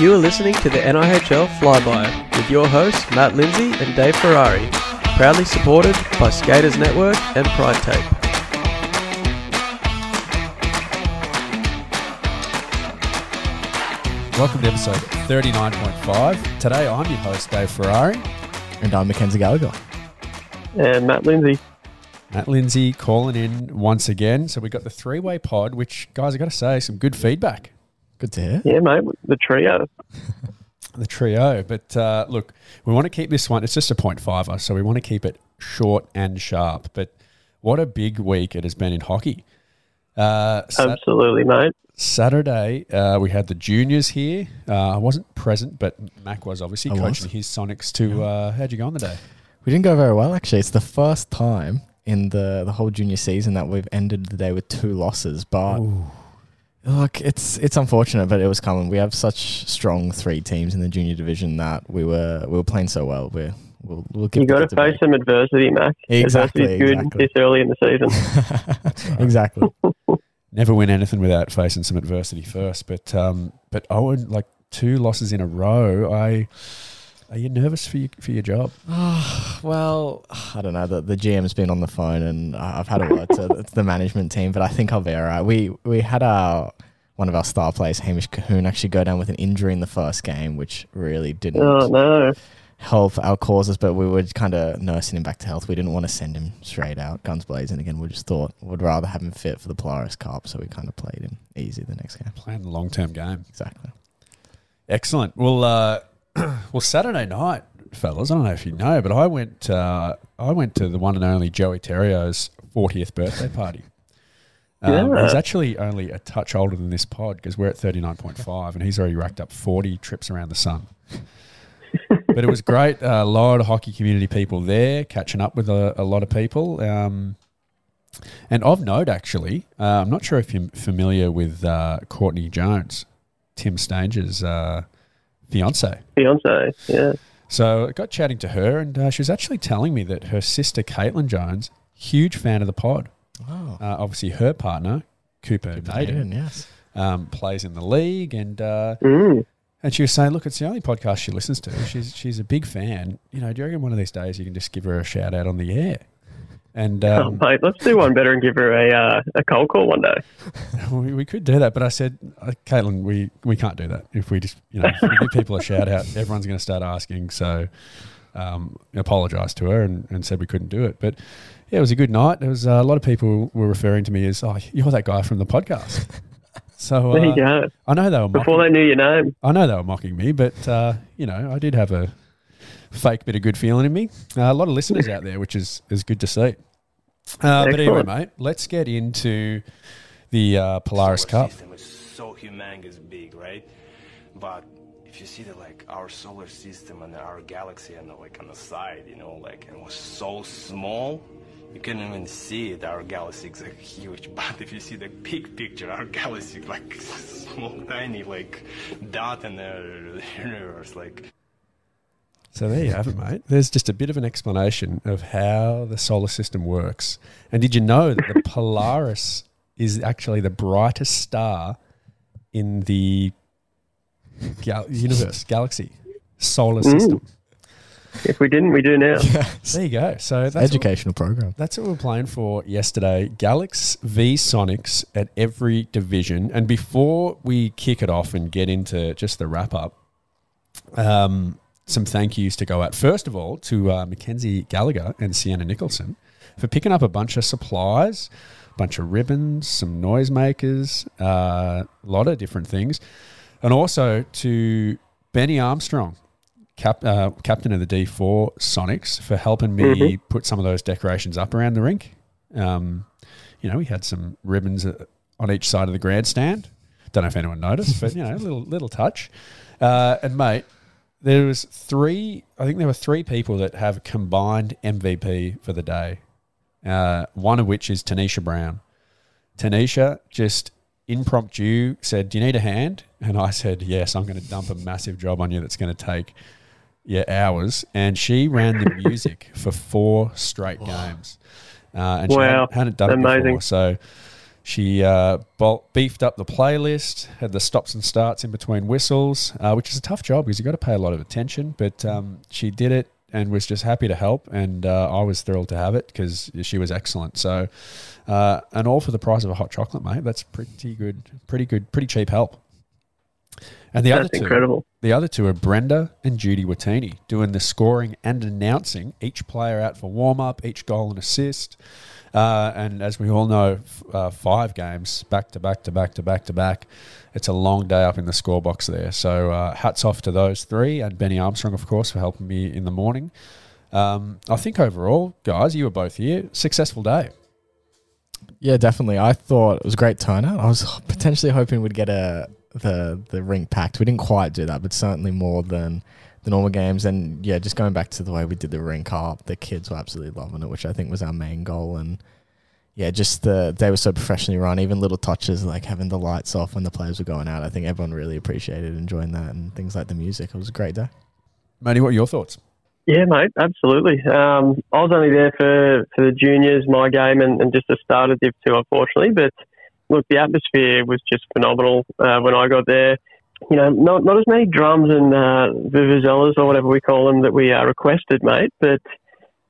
You are listening to the NIHL Flyby with your hosts Matt Lindsay and Dave Ferrari, proudly supported by Skaters Network and Pride Tape. Welcome to episode 39.5. Today I'm your host, Dave Ferrari. And I'm Mackenzie Gallagher. And Matt Lindsay. Matt Lindsay calling in once again. So we got the three way pod, which, guys, i got to say, some good feedback. Good to hear. Yeah, mate, the trio. the trio. But uh, look, we want to keep this one, it's just a point fiver, so we want to keep it short and sharp. But what a big week it has been in hockey. Uh, Absolutely, mate. Saturday, uh, we had the juniors here. Uh, I wasn't present, but Mac was obviously I coaching was. his Sonics to. Uh, how'd you go on the day? We didn't go very well, actually. It's the first time in the, the whole junior season that we've ended the day with two losses. But Ooh. Look, it's it's unfortunate, but it was coming. We have such strong three teams in the junior division that we were we were playing so well. We're We'll, we'll you got to face some adversity, Mac. Exactly. Adversity's good exactly. this early in the season. exactly. never win anything without facing some adversity first. But um, but Owen, like two losses in a row, I. Are you nervous for your, for your job? Oh, well, I don't know. The, the GM's been on the phone and I've had a word to, to the management team, but I think I'll be all right. We, we had our one of our star players, Hamish Cahoon, actually go down with an injury in the first game, which really didn't. Oh, no help our causes, but we were kind of nursing him back to health. We didn't want to send him straight out, guns blazing again. We just thought we'd rather have him fit for the Polaris Cup, so we kind of played him easy the next game. Playing the long term game. Exactly. Excellent. Well, uh, well, Saturday night, fellas. I don't know if you know, but I went. Uh, I went to the one and only Joey Terrio's 40th birthday party. Um, yeah. He's actually only a touch older than this pod because we're at 39.5 and he's already racked up 40 trips around the sun but it was great. Uh, a lot of hockey community people there, catching up with a, a lot of people. Um, and of note, actually, uh, I'm not sure if you're familiar with uh, Courtney Jones, Tim Stanger's uh, fiance. Fiance, yeah. So I got chatting to her, and uh, she was actually telling me that her sister Caitlin Jones, huge fan of the pod. Oh. Uh, obviously, her partner Cooper, Cooper Naden, yes, um, plays in the league, and uh, mm. And she was saying, "Look, it's the only podcast she listens to. She's she's a big fan. You know, do you reckon one of these days you can just give her a shout out on the air?" And oh, um, oh, mate, let's do one better and give her a uh, a cold call one day. we, we could do that, but I said, uh, Caitlin, we we can't do that. If we just you know we give people a shout out, everyone's going to start asking. So, um, apologized to her and, and said we couldn't do it. But yeah, it was a good night. There was uh, a lot of people were referring to me as, "Oh, you're that guy from the podcast." So there you uh, go. I know they were before they knew your name. I know they were mocking me, but uh, you know, I did have a fake bit of good feeling in me. Uh, a lot of listeners out there, which is is good to see. Uh, but anyway, mate, let's get into the uh, Polaris Cup. System is so humongous big, right? But if you see the like our solar system and our galaxy and the, like on the side, you know, like it was so small you can even see it, our galaxy is like huge, but if you see the big picture, our galaxy like small, tiny, like dot in the universe, like. So there you have it, mate. There's just a bit of an explanation of how the solar system works. And did you know that the Polaris is actually the brightest star in the gal- universe, galaxy, solar mm. system? If we didn't, we do now. Yes. There you go. So that's educational what, program. That's what we are playing for yesterday. Galax v Sonics at every division. And before we kick it off and get into just the wrap up, um, some thank yous to go out. First of all, to uh, Mackenzie Gallagher and Sienna Nicholson for picking up a bunch of supplies, a bunch of ribbons, some noisemakers, uh, a lot of different things. And also to Benny Armstrong cap, uh, captain of the D4 Sonics for helping me mm-hmm. put some of those decorations up around the rink. Um, you know, we had some ribbons uh, on each side of the grandstand. Don't know if anyone noticed, but you know, a little little touch. Uh, and mate, there was three. I think there were three people that have combined MVP for the day. Uh, one of which is Tanisha Brown. Tanisha just impromptu said, "Do you need a hand?" And I said, "Yes, I'm going to dump a massive job on you that's going to take yeah, hours, and she ran the music for four straight games. Uh, and she wow. hadn't, hadn't done it Amazing. before. So She uh, beefed up the playlist, had the stops and starts in between whistles, uh, which is a tough job because you've got to pay a lot of attention. But um, she did it and was just happy to help. And uh, I was thrilled to have it because she was excellent. So, uh, and all for the price of a hot chocolate, mate. That's pretty good, pretty good, pretty cheap help. And the That's other two, incredible. the other two are Brenda and Judy Watini doing the scoring and announcing each player out for warm up, each goal and assist. Uh, and as we all know, uh, five games back to back to back to back to back. It's a long day up in the score box there. So uh, hats off to those three and Benny Armstrong, of course, for helping me in the morning. Um, I think overall, guys, you were both here. Successful day. Yeah, definitely. I thought it was a great turnout. I was potentially hoping we'd get a the the rink packed. We didn't quite do that, but certainly more than the normal games. And yeah, just going back to the way we did the rink up, the kids were absolutely loving it, which I think was our main goal. And yeah, just the they were so professionally run. Even little touches like having the lights off when the players were going out. I think everyone really appreciated enjoying that and things like the music. It was a great day. Matey, what are your thoughts? Yeah, mate, absolutely. Um, I was only there for, for the juniors, my game, and, and just the start of Div 2, unfortunately. But look, the atmosphere was just phenomenal uh, when I got there. You know, not, not as many drums and uh, or whatever we call them that we uh, requested, mate. But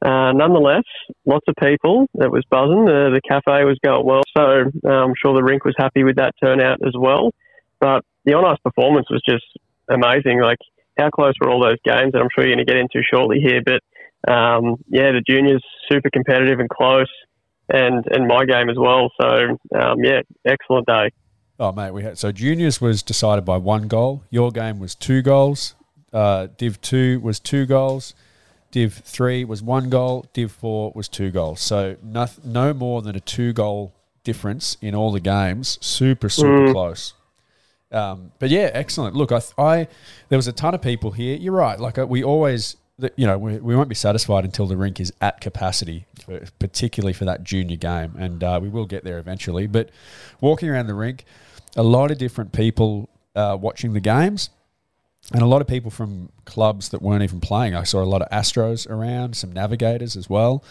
uh, nonetheless, lots of people. It was buzzing. The, the cafe was going well. So uh, I'm sure the rink was happy with that turnout as well. But the on ice performance was just amazing. Like, how close were all those games? And I'm sure you're going to get into shortly here. But um, yeah, the juniors super competitive and close, and and my game as well. So um, yeah, excellent day. Oh, mate, we had so juniors was decided by one goal. Your game was two goals. Uh, Div two was two goals. Div three was one goal. Div four was two goals. So no, no more than a two goal difference in all the games. Super super close. Um, but yeah, excellent. Look, I, I there was a ton of people here. You're right. Like uh, we always, you know, we, we won't be satisfied until the rink is at capacity, for, particularly for that junior game, and uh, we will get there eventually. But walking around the rink, a lot of different people uh, watching the games. And a lot of people from clubs that weren't even playing. I saw a lot of Astros around, some Navigators as well.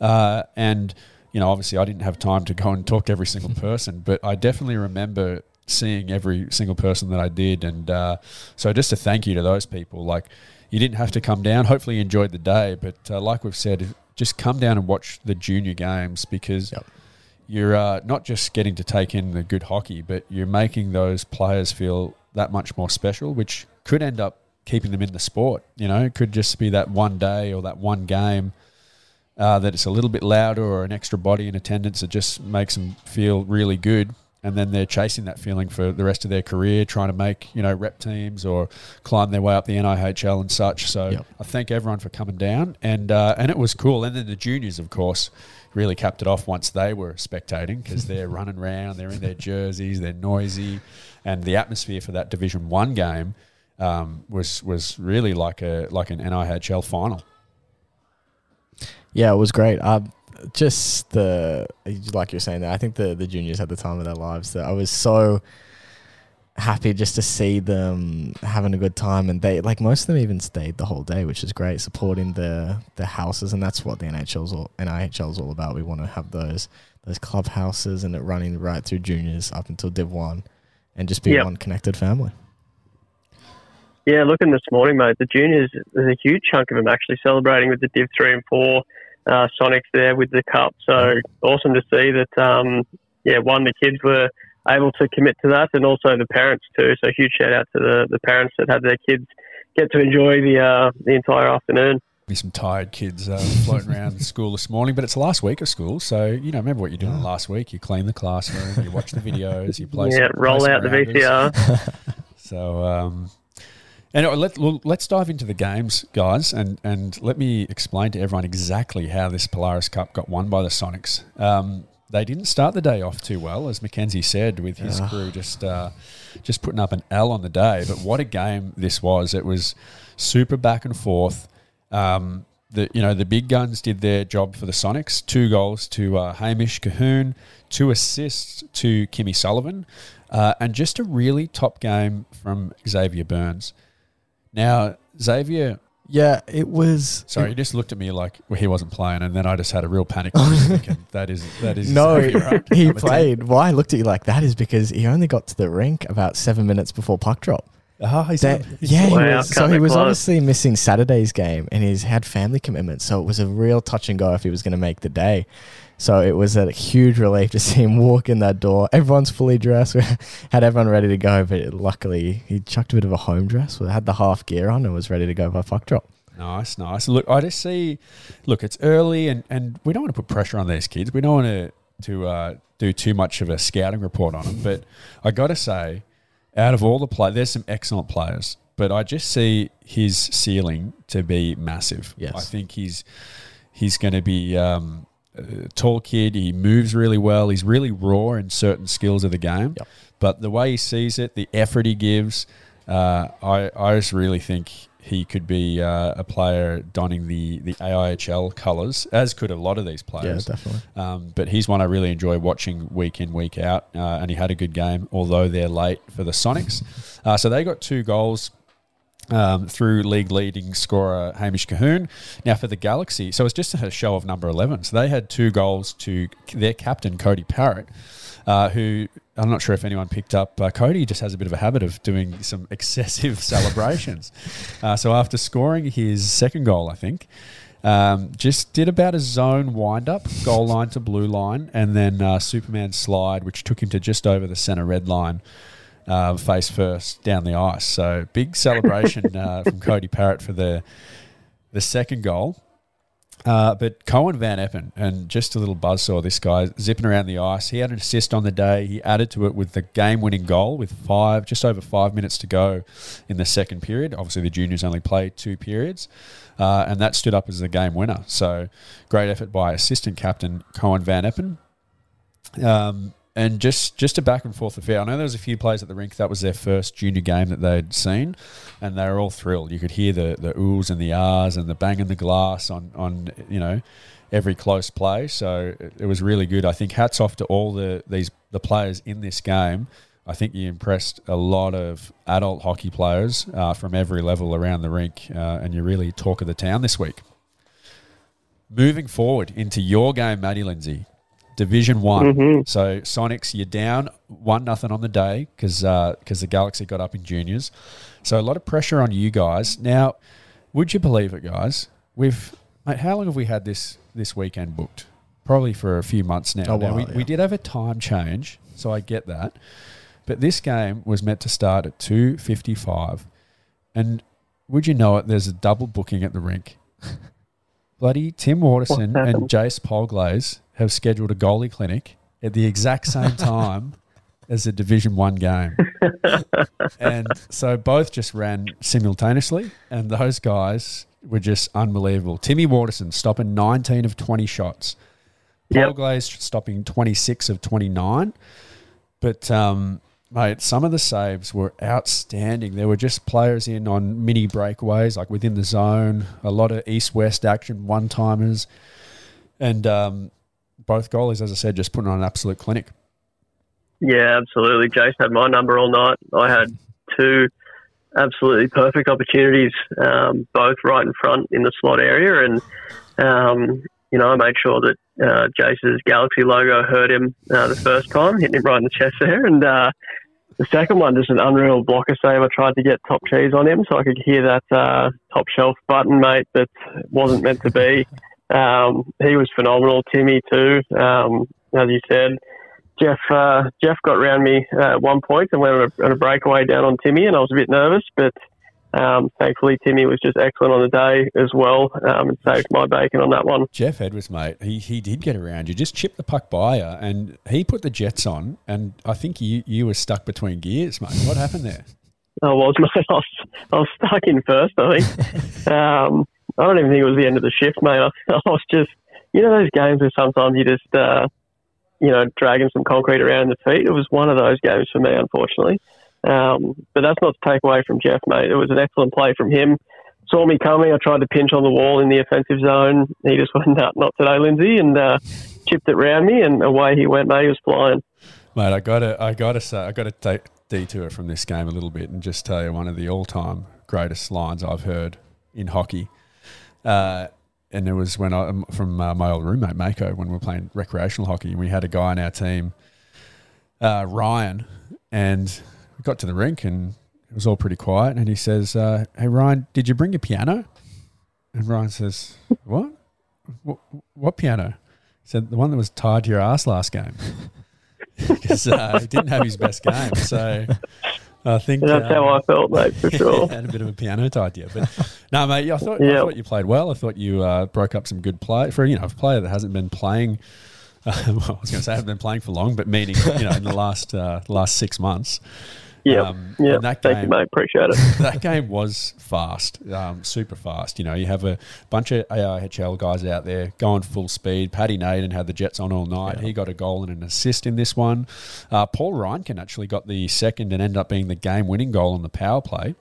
Uh, and, you know, obviously I didn't have time to go and talk to every single person, but I definitely remember seeing every single person that I did. And uh, so just a thank you to those people. Like, you didn't have to come down. Hopefully you enjoyed the day. But uh, like we've said, just come down and watch the junior games because Yep. You're uh, not just getting to take in the good hockey, but you're making those players feel that much more special, which could end up keeping them in the sport. You know, it could just be that one day or that one game uh, that it's a little bit louder or an extra body in attendance that just makes them feel really good. And then they're chasing that feeling for the rest of their career, trying to make you know rep teams or climb their way up the NIHL and such. So Yep. I thank everyone for coming down, and uh, and it was cool. And then the juniors, of course, really capped it off once they were spectating because they're running around, they're in their jerseys, they're noisy, and the atmosphere for that Division One game um, was was really like a like an NIHL final. Yeah, it was great. Uh, just the like you're saying there, I think the the juniors had the time of their lives. That I was so happy just to see them having a good time, and they like most of them even stayed the whole day, which is great, supporting the the houses, and that's what the NHL's all NIHL's all about. We want to have those those clubhouses and it running right through juniors up until Div One, and just be Yep. one connected family. Yeah, looking this morning, mate, the juniors, there's a huge chunk of them actually celebrating with the Div 3 and 4 uh, Sonics there with the cup. So awesome to see that, um, yeah, one, the kids were able to commit to that and also the parents too. So huge shout out to the, the parents that had their kids get to enjoy the, uh, the entire afternoon. Be some tired kids uh, floating around school this morning, but it's the last week of school, so you know remember what you're doing last week. You clean the classroom, you watch the videos, you play. yeah, some, play roll some out the. VCR. So, um, anyway, let, well, let's dive into the games, guys, and, and let me explain to everyone exactly how this Polaris Cup got won by the Sonics. Um, they didn't start the day off too well, as Mackenzie said, with his crew just uh, just putting up an L on the day. But what a game this was! It was super back and forth. Um, the you know the big guns did their job for the Sonics. Two goals to uh, Hamish Cahoon, two assists to Kimmy Sullivan, uh, and just a really top game from Xavier Burns. Now Xavier, Yeah, it was. Sorry, he just looked at me like he wasn't playing, and then I just had a real panic. thinking, that is that is No, exactly right. he played. Why I looked at you like that is because he only got to the rink about seven minutes before puck drop. Ah, oh, he's That- yeah, he Wow, was, so he was close. obviously missing Saturday's game, and he's had family commitments. So it was a real touch and go if he was going to make the day. So it was a huge relief to see him walk in that door. Everyone's fully dressed. We had everyone ready to go, but luckily he chucked a bit of a home dress. We had the half gear on and was ready to go by puck drop. Nice, nice. Look, I just see. Look, it's early, and, and we don't want to put pressure on these kids. We don't want to to uh, do too much of a scouting report on them. But I got to say, out of all the play, there's some excellent players, but I just see his ceiling to be massive. Yes. I think he's he's going to be um, tall kid. He moves really well. He's really raw in certain skills of the game. Yep. But the way he sees it, the effort he gives, uh, I I just really think he could be uh, a player donning the the AIHL colours, as could a lot of these Yeah, players. definitely. Um, but he's one I really enjoy watching week in, week out. Uh, and he had a good game, although they're late for the Sonics. Uh, so they got two goals um, through league leading scorer Hamish Cahoon. Now for the Galaxy, so it's just a show of number 11. So they had two goals to their captain, Cody Parrott, uh, who I'm not sure if anyone picked up. Uh, Cody just has a bit of a habit of doing some excessive celebrations. Uh, so after scoring his second goal, I think, um, just did about a zone wind up, goal line to blue line, and then uh, Superman slide, which took him to just over the center red line, uh, face first down the ice. So big celebration uh, from Cody Parrott for the the second goal. Uh, but Cohen Van Eppen, and just a little buzzsaw, this guy zipping around the ice. He had an assist on the day. He added to it with the game winning goal with five, just over five minutes to go in the second period. Obviously, the juniors only played two periods, uh, and that stood up as the game winner. So great effort by assistant captain Cohen Van Eppen. Um, and just just a back and forth affair. I know there was a few players at the rink that was their first junior game that they'd seen, and they were all thrilled. You could hear the the oohs and the ahs and the banging the glass on on you know every close play. So it, it was really good. I think hats off to all the these the players in this game. I think you impressed a lot of adult hockey players uh, from every level around the rink, uh, and you really talk of the town this week. Moving forward into your game, Matty Lindsay, Division One. Mhm. So Sonics, you're down one nothing on the day because because the Galaxy got up in juniors. So a lot of pressure on you guys. Now, would you believe it, guys? We've mate, how long have we had this this weekend booked? Probably for a few months now. A Now, we, while, we did have a time change, so I get that. But this game was meant to start at two fifty five, and would you know it? There's a double booking at the rink. Bloody Tim Waterson and? Jace Polglaze have scheduled a goalie clinic at the exact same time as a Division One game, and so both just ran simultaneously, and those guys were just unbelievable. Timmy Waterson stopping 19 of 20 shots, Yep. Polglaze stopping 26 of 29, but um, mate, some of the saves were outstanding. There were just players in on mini breakaways, like within the zone, a lot of east west action, one timers, and um, both goalies, as I said, just putting on an absolute clinic. Yeah, absolutely. Jace had my number all night. I had two absolutely perfect opportunities, um, both right in front in the slot area, and um, you know I made sure that uh, Jace's Galaxy logo hurt him uh, the first time, hitting him right in the chest there, and uh, the second one just an unreal blocker save. I tried to get top cheese on him so I could hear that uh, top shelf button, mate, that wasn't meant to be. Um, he was phenomenal. Timmy too, um, as you said. Jeff uh, Jeff got round me uh, at one point and went on a, on a breakaway down on Timmy, and I was a bit nervous, but um, thankfully Timmy was just excellent on the day as well um, and saved my bacon on that one. Jeff Edwards, mate, he, he did get around you, just chipped the puck by you, and he put the Jets on, and I think you, you were stuck between gears, mate. What happened there? I was, mate. I was, I was stuck in first, I think. um, I don't even think it was the end of the shift, mate. I, I was just, you know, those games where sometimes you just, uh, you know, dragging some concrete around the feet. It was one of those games for me, unfortunately. Um, but that's not to take away from Jeff, mate. It was an excellent play from him. Saw me coming. I tried to pinch on the wall in the offensive zone. He just went, "No, not today, Lindsay," and uh, chipped it round me, and away he went, mate. He was flying. Mate, I gotta I gotta say I gotta take detour from this game a little bit and just tell you one of the all time greatest lines I've heard in hockey. Uh, and it was when I um, from uh, my old roommate Mako when we were playing recreational hockey, and we had a guy on our team, uh, Ryan, and we got to the rink and it was all pretty quiet. And he says, uh, "Hey Ryan, did you bring your piano?" And Ryan says, "What? What, what piano?" He said, "The one that was tied to your ass last game." Because uh, he didn't have his best game, so I think That's uh, how I felt, mate, for sure. had a bit of a piano tied to you. But no, mate, I thought, I thought you played well. I thought you uh, broke up some good play for you know a player that hasn't been playing. Uh, well, I was going to say I haven't been playing for long, but meaning you know in the last uh, last six months. Yeah, Um, yeah. Thank you, mate. Appreciate it. that game was fast, um, super fast. You know, you have a bunch of AIHL guys out there going full speed. Paddy Naden had the Jets on all night. He got a goal and an assist in this one. Uh, Paul Reinken actually got the second and ended up being the game winning goal on the power play.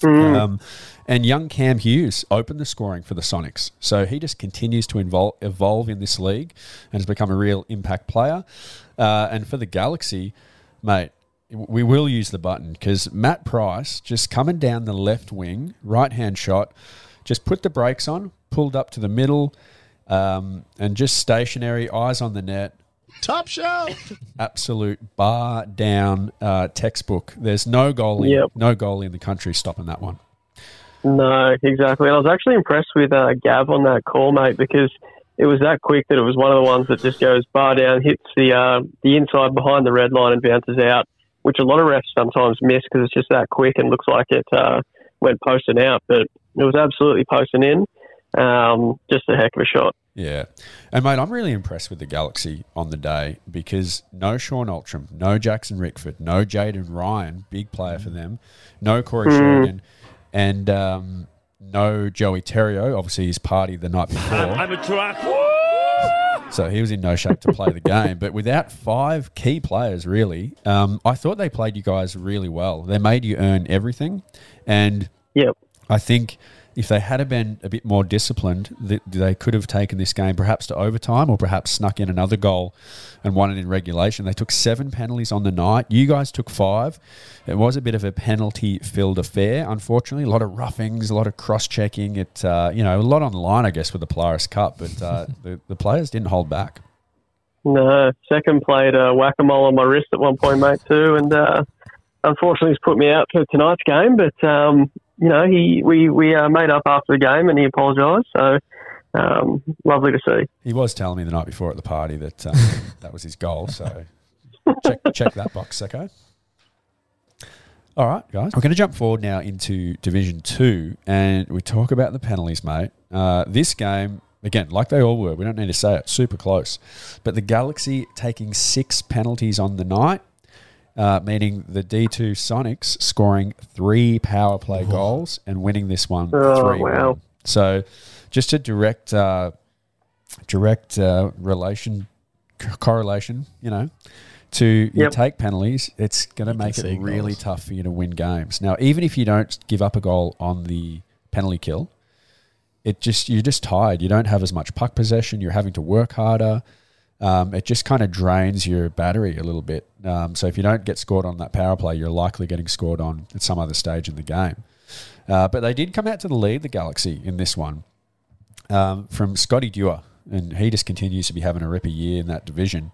Mm. Um, and young Cam Hughes opened the scoring for the Sonics. So he just continues to invol- evolve in this league and has become a real impact player. Uh, and for the Galaxy, mate, we will use the button because Matt Price just coming down the left wing, right hand shot, just put the brakes on, pulled up to the middle, um, and just stationary, eyes on the net. Top shelf. Absolute bar down uh, textbook. There's no goalie, Yep. no goalie in the country stopping that one. No, exactly. And I was actually impressed with uh, Gav on that call, mate, because it was that quick that it was one of the ones that just goes bar down, hits the uh, the inside behind the red line and bounces out, which a lot of refs sometimes miss because it's just that quick and looks like it uh, went posting out. But it was absolutely posting in. Um, just a heck of a shot. Yeah. And, mate, I'm really impressed with the Galaxy on the day because no Sean Ultram, no Jackson Rickford, no Jaden Ryan, big player for them, no Corey Sheridan, and um, no Joey Terrio. Obviously, his party the night before. I'm a truck. So he was in no shape to play the game. But without five key players, really, um, I thought they played you guys really well. They made you earn everything. And Yep. I think if they had been a bit more disciplined, th- they could have taken this game perhaps to overtime or perhaps snuck in another goal and won it in regulation. They took seven penalties on the night. You guys took five. It was a bit of a penalty-filled affair, unfortunately. A lot of roughings, a lot of cross-checking. It, uh, you know, a lot on the line, I guess, with the Polaris Cup, but uh, the, the players didn't hold back. No, second played uh, whack a mole on my wrist at one point, mate, too, and uh, unfortunately he's put me out for tonight's game. But um, you know, he we we uh, made up after the game, and he apologised. So um, lovely to see. He was telling me the night before at the party that um, that was his goal. So check, check that box, Seko. All right, guys. We're going to jump forward now into Division Two, and we talk about the penalties, mate. Uh, this game, again, like they all were, we don't need to say it, super close. But the Galaxy taking six penalties on the night, uh, meaning the D2 Sonics scoring three power play goals and winning this one Oh, 3 wow. So just a direct, uh, direct uh, relation, c- correlation, you know, to you Yep. take penalties, it's going to make it see really goals. tough for you to win games. Now, even if you don't give up a goal on the penalty kill, it just you're just tired. You don't have as much puck possession. You're having to work harder. Um, it just kind of drains your battery a little bit. Um, so if you don't get scored on that power play, you're likely getting scored on at some other stage in the game. Uh, but they did come out to the lead, the Galaxy, in this one um, from Scotty Dewar, and he just continues to be having a ripper year in that division.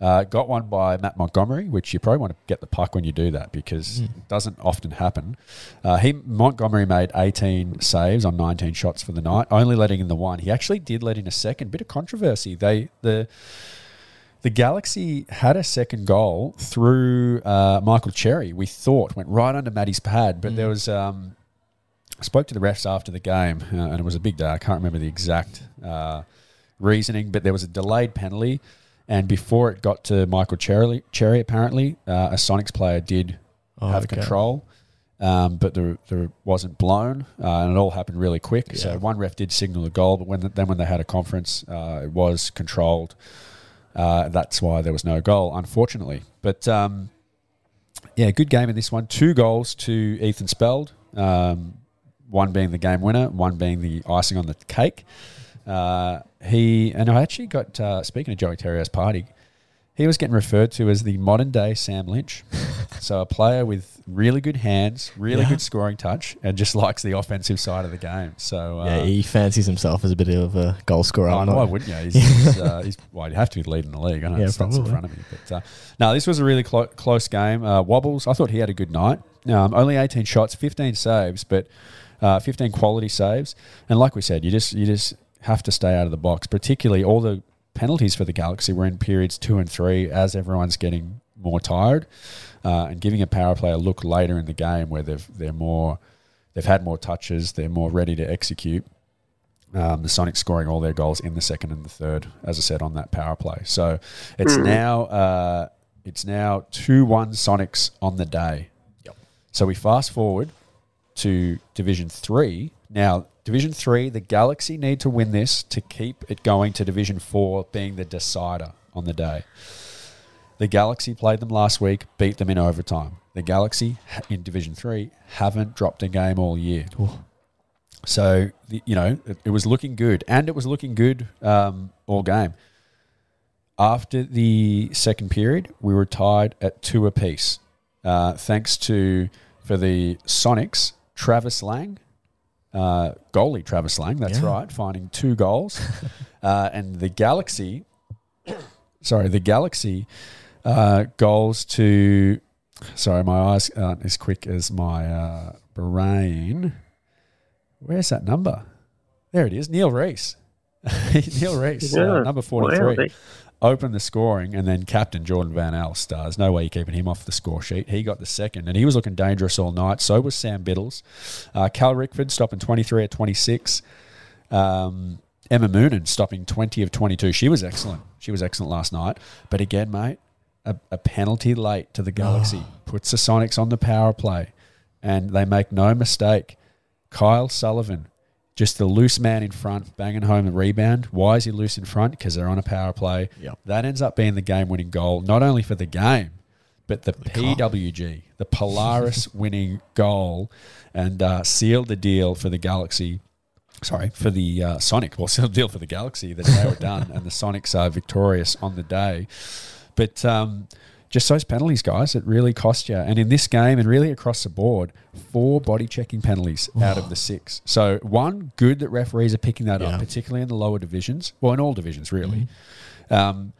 Uh, got one by Matt Montgomery, which you probably want to get the puck when you do that because it doesn't often happen. Uh, he Montgomery made 18 saves on 19 shots for the night, only letting in the one. He actually did let in a second. Bit of controversy. They the the Galaxy had a second goal through uh, Michael Cherry. We thought went right under Matty's pad, but there was. Um, I spoke to the refs after the game, uh, and it was a big day. I can't remember the exact uh, reasoning, but there was a delayed penalty, and before it got to Michael Cherry, Cherry apparently, uh, a Sonics player did Oh, have okay. control, um, but there, there wasn't blown, uh, and it all happened really quick. So one ref did signal a goal, but when then when they had a conference, uh, it was controlled. Uh, that's why there was no goal, unfortunately. But um, yeah, good game in this one. Two goals to Ethan Speld. Um, one being the game winner, one being the icing on the cake. Uh, he and I actually got uh, speaking of Joey Terrio's party, he was getting referred to as the modern day Sam Lynch. So a player with really good hands, really Yeah. good scoring touch, and just likes the offensive side of the game. So uh, yeah, he fancies himself as a bit of a goal scorer. Oh, why wouldn't you? He's, he's, uh, he's, well, he'd have to be leading the league. I know Yeah, it's stats in front of me. But uh, no, this was a really clo- close game. Uh, Wobbles, I thought he had a good night. Um, only 18 shots, 15 saves, but uh, 15 quality saves. And like we said, you just you just have to stay out of the box. Particularly, all the penalties for the Galaxy were in periods two and three as everyone's getting more tired, uh, and giving a power play a look later in the game where they've they're more they've had more touches, they're more ready to execute. Um, the Sonics scoring all their goals in the second and the third, as I said on that power play. So it's now uh, it's now two one Sonics on the day. Yep. So we fast forward to Division Three. Now, Division Three, the Galaxy need to win this to keep it going to Division Four, being the decider on the day. The Galaxy played them last week, beat them in overtime. The Galaxy in Division Three haven't dropped a game all year. So the, you know it, it was looking good, and it was looking good um, all game. After the second period, we were tied at two apiece, uh, thanks to for the Sonics, Travis Lang, uh, goalie Travis Lang. That's Yeah. right, finding two goals, uh, and the Galaxy. Sorry, the Galaxy uh, goals to. Sorry, my eyes aren't as quick as my uh, brain. Where's that number? There it is. Neil Reese. Neil Reese, uh, Yeah. number 43. Wow. Opened the scoring, and then captain Jordan Van Alst. There's no way you're keeping him off the score sheet. He got the second, and he was looking dangerous all night. So was Sam Biddles. Uh, Cal Rickford stopping 23 at 26. Um, Emma Moonan stopping 20 of 22. She was excellent. She was excellent last night. But again, mate, a, a penalty late to the Galaxy puts the Sonics on the power play, and they make no mistake. Kyle Sullivan, just the loose man in front, banging home the rebound. Why is he loose in front? Because they're on a power play. Yep. That ends up being the game winning goal, not only for the game, but the PWG, the Polaris winning goal, and uh, sealed the deal for the Galaxy. Sorry, for the uh, Sonic. Well, sealed the deal for the Galaxy that they were done, and the Sonics are victorious on the day. But um, just those penalties, guys, it really cost you. And in this game, and really across the board, four body checking penalties out of the six. So one, good that referees are picking that Yeah. up, particularly in the lower divisions. Well, in all divisions, really. Um,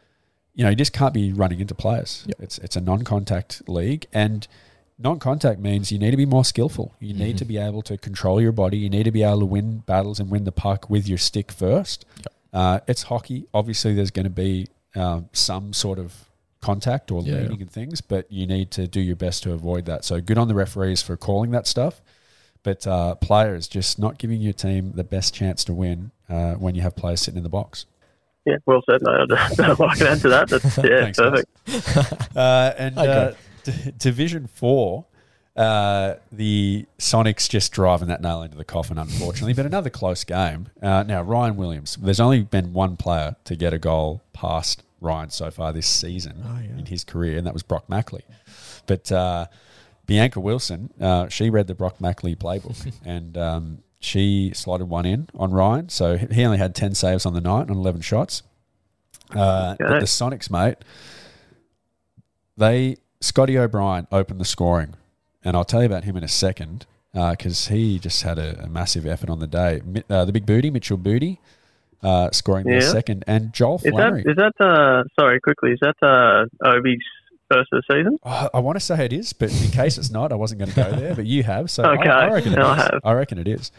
you know, you just can't be running into players. Yep. It's it's a non-contact league, and non-contact means you need to be more skillful. You need to be able to control your body. You need to be able to win battles and win the puck with your stick first. Uh, it's hockey. Obviously, there's going to be um, some sort of contact or Yeah. leaning and things, but you need to do your best to avoid that. So good on the referees for calling that stuff. But uh, players just not giving your team the best chance to win uh, when you have players sitting in the box. Yeah, well said, mate. I don't know if I can add to that. That's, yeah, Thanks, perfect. Uh, and Okay. uh, D- Division Four, uh, the Sonics just driving that nail into the coffin, unfortunately. but another close game. Uh, now Ryan Williams. There's only been one player to get a goal past Ryan so far this season Oh, yeah. in his career, and that was Brock Mackley. But uh, Bianca Wilson, uh, she read the Brock Mackley playbook, and um, she slotted one in on Ryan. So he only had ten saves on the night on eleven shots. Uh, but the Sonics, mate, they Scotty O'Brien opened the scoring, and I'll tell you about him in a second because he just had a, a massive effort on the day. Uh, the big booty, Mitchell Booty, uh, scoring the Yeah. second, and Joel Is that Flannery. is that uh, sorry quickly? Is that uh, Obi's first of the season? Oh, I want to say it is, but in case it's not, I wasn't going to go there. But you have, so I- Okay, I, reckon it I is. have. I reckon it is.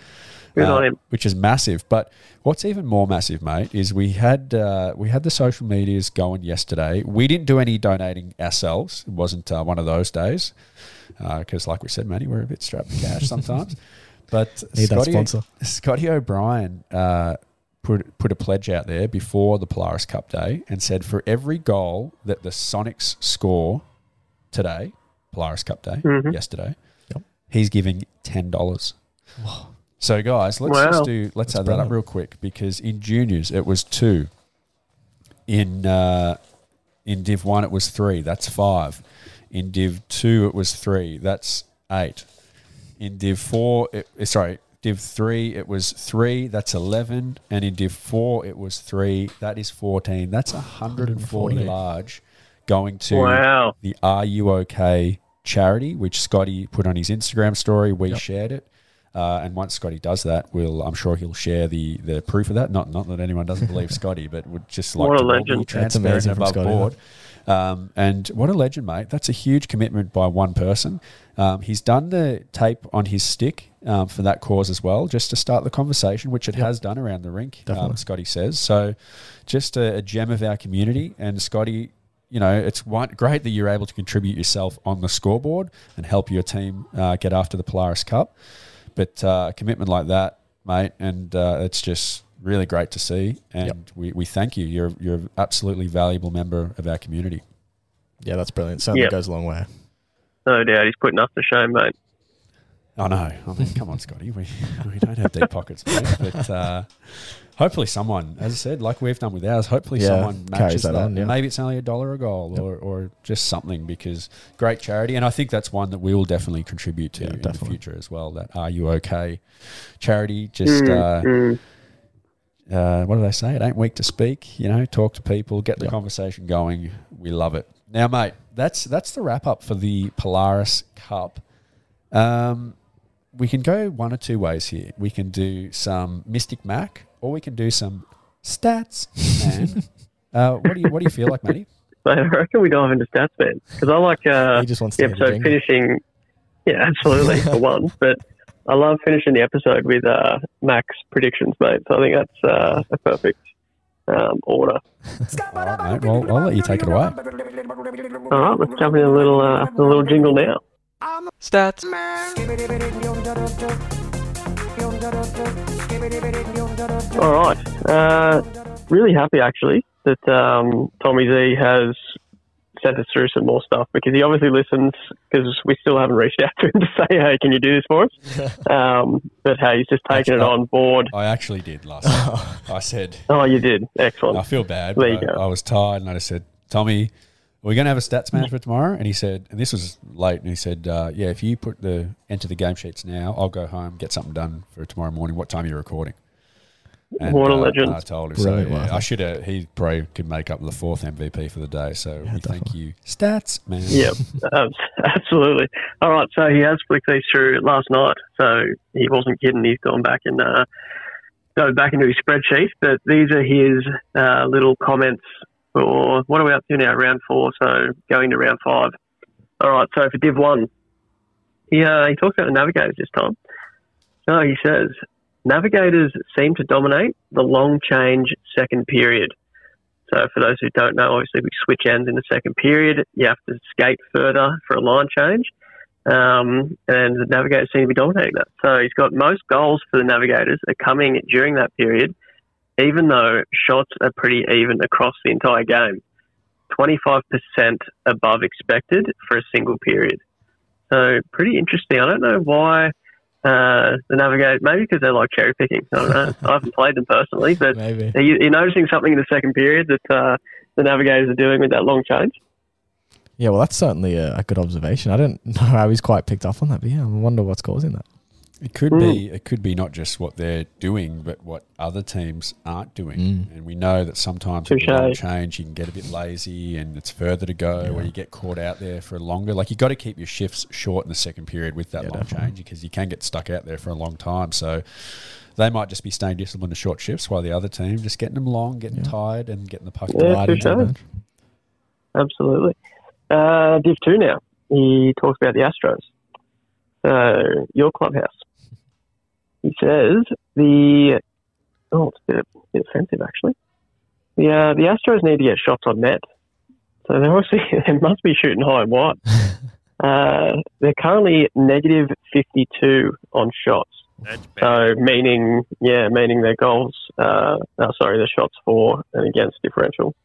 Good Uh, which is massive. But what's even more massive, mate, is we had uh, we had the social medias going yesterday. We didn't do any donating ourselves. It wasn't uh, one of those days because, like we said, Manny, we're a bit strapped for cash sometimes. but Need that Scotty, sponsor. Scotty O'Brien uh, put put a pledge out there before the Polaris Cup day and said for every goal that the Sonics score today, Polaris Cup day, Mhm. yesterday, Yep. he's giving ten dollars. So guys, let's Wow. just do let's That's add that up real quick because in juniors it was two. In uh, in Div one it was three. That's five. In Div two it was three. That's eight. In Div four, it, eh, sorry, Div three it was three. That's eleven. And in Div four it was three. That is fourteen. That's hundred and forty 140. large, going to Wow. the Are You OK charity, which Scotty put on his Instagram story. We Yep. shared it. Uh, and once Scotty does that, we'll I'm sure he'll share the the proof of that. Not not that anyone doesn't believe Scotty, but would just like What a to be That's transparent amazing and from above Scotty, board. Um, and what a legend, mate! That's a huge commitment by one person. Um, he's done the tape on his stick um, for that cause as well, just to start the conversation, which it has done around the rink. Um, Scotty says so. Just a, a gem of our community, and Scotty. You know, it's one, great that you're able to contribute yourself on the scoreboard and help your team uh, get after the Polaris Cup. But uh, a commitment like that, mate, and uh, it's just really great to see. And Yep. we, we thank you. You're you're an absolutely valuable member of our community. Yeah, that's brilliant. Certainly Yep. goes a long way. No doubt, he's putting us to shame, mate. I know. I mean, come on, Scotty. We, we don't have deep pockets, mate. But uh, hopefully, someone, as I said, like we've done with ours, hopefully Yeah, someone matches that that. on, yeah. Maybe it's only a dollar a goal or, or just something because great charity. And I think that's one that we will definitely contribute to Yeah, in the future as well. That Are You OK charity. Just, Mm, uh, mm. Uh, what do they say? It ain't weak to speak. You know, talk to people, get the Yeah. conversation going. We love it. Now, mate, that's that's the wrap up for the Polaris Cup. Um, we can go one or two ways here. We can do some Mystic Mac, or we can do some stats, man. uh, what do you what do you feel like, Matty? Mate, I reckon we dive into stats, man. Because I like uh, he just wants the to hear the episode finishing. Yeah, absolutely, for one. But I love finishing the episode with uh, Max predictions, mate. So I think that's uh, a perfect um, order. All right, mate. Well, I'll let you take it away. All right, let's jump in a little, uh, a little jingle now. Stats. All right. Uh, really happy actually that um, Tommy Z has sent us through some more stuff because he obviously listens because we still haven't reached out to him to say, hey, can you do this for us? um, but hey, he's just taken it on board. I actually did last. I said Oh, you did. Excellent. I feel bad. There you I, go. I was tired, and I just said, "Tommy, are we going to have a stats match for tomorrow?" And he said, and this was late, and he said, uh, "Yeah, if you put the enter the game sheets now, I'll go home get something done for tomorrow morning. What time are you recording?" And, What a uh, legend. I told him Brilliant so. work. Yeah, I should have. He probably could make up the fourth MVP for the day. So Yeah, thank you, stats man. Yep, abs- absolutely. All right, so he has flicked these through last night, so he wasn't kidding. He's gone back and uh, go back into his spreadsheet. But these are his uh, little comments for what are we up to now? Round four, so going to round five. All right, so for Div One, he uh, he talks about the navigators this time. So he says navigators seem to dominate the long change second period. So for those who don't know, obviously we switch ends in the second period. You have to skate further for a line change. Um, and the Navigators seem to be dominating that. So he's got most goals for the Navigators are coming during that period, even though shots are pretty even across the entire game. 25% above expected for a single period. So pretty interesting. I don't know why uh, the Navigators, maybe because they're like cherry picking. I don't know. I haven't played them personally, but Maybe. are you, are noticing something in the second period that uh, the Navigators are doing with that long change? Yeah, well, that's certainly a, a good observation. I don't know how he's quite picked up on that, but yeah, I wonder what's causing that. It could Mm. be it could be not just what they're doing, but what other teams aren't doing. Mm. And we know that sometimes with Touche. the long change you can get a bit lazy and it's further to go Yeah. where you get caught out there for longer. Like you got to keep your shifts short in the second period with that Yeah, long definitely. change because you can get stuck out there for a long time. So they might just be staying disciplined to short shifts while the other team just getting them long, getting Yeah. tired and getting the puck Yeah, Right for into the sure. bench. Absolutely. Uh, Div 2 now. He talks about the Astros. So, your clubhouse. He says the. Oh, it's a bit, bit offensive, actually. The, uh, the Astros need to get shots on net. So, they're obviously, they must be shooting high and wide. Uh, they're currently negative 52 on shots. So meaning, yeah, meaning their goals, uh, oh, sorry, their shots for and against differential.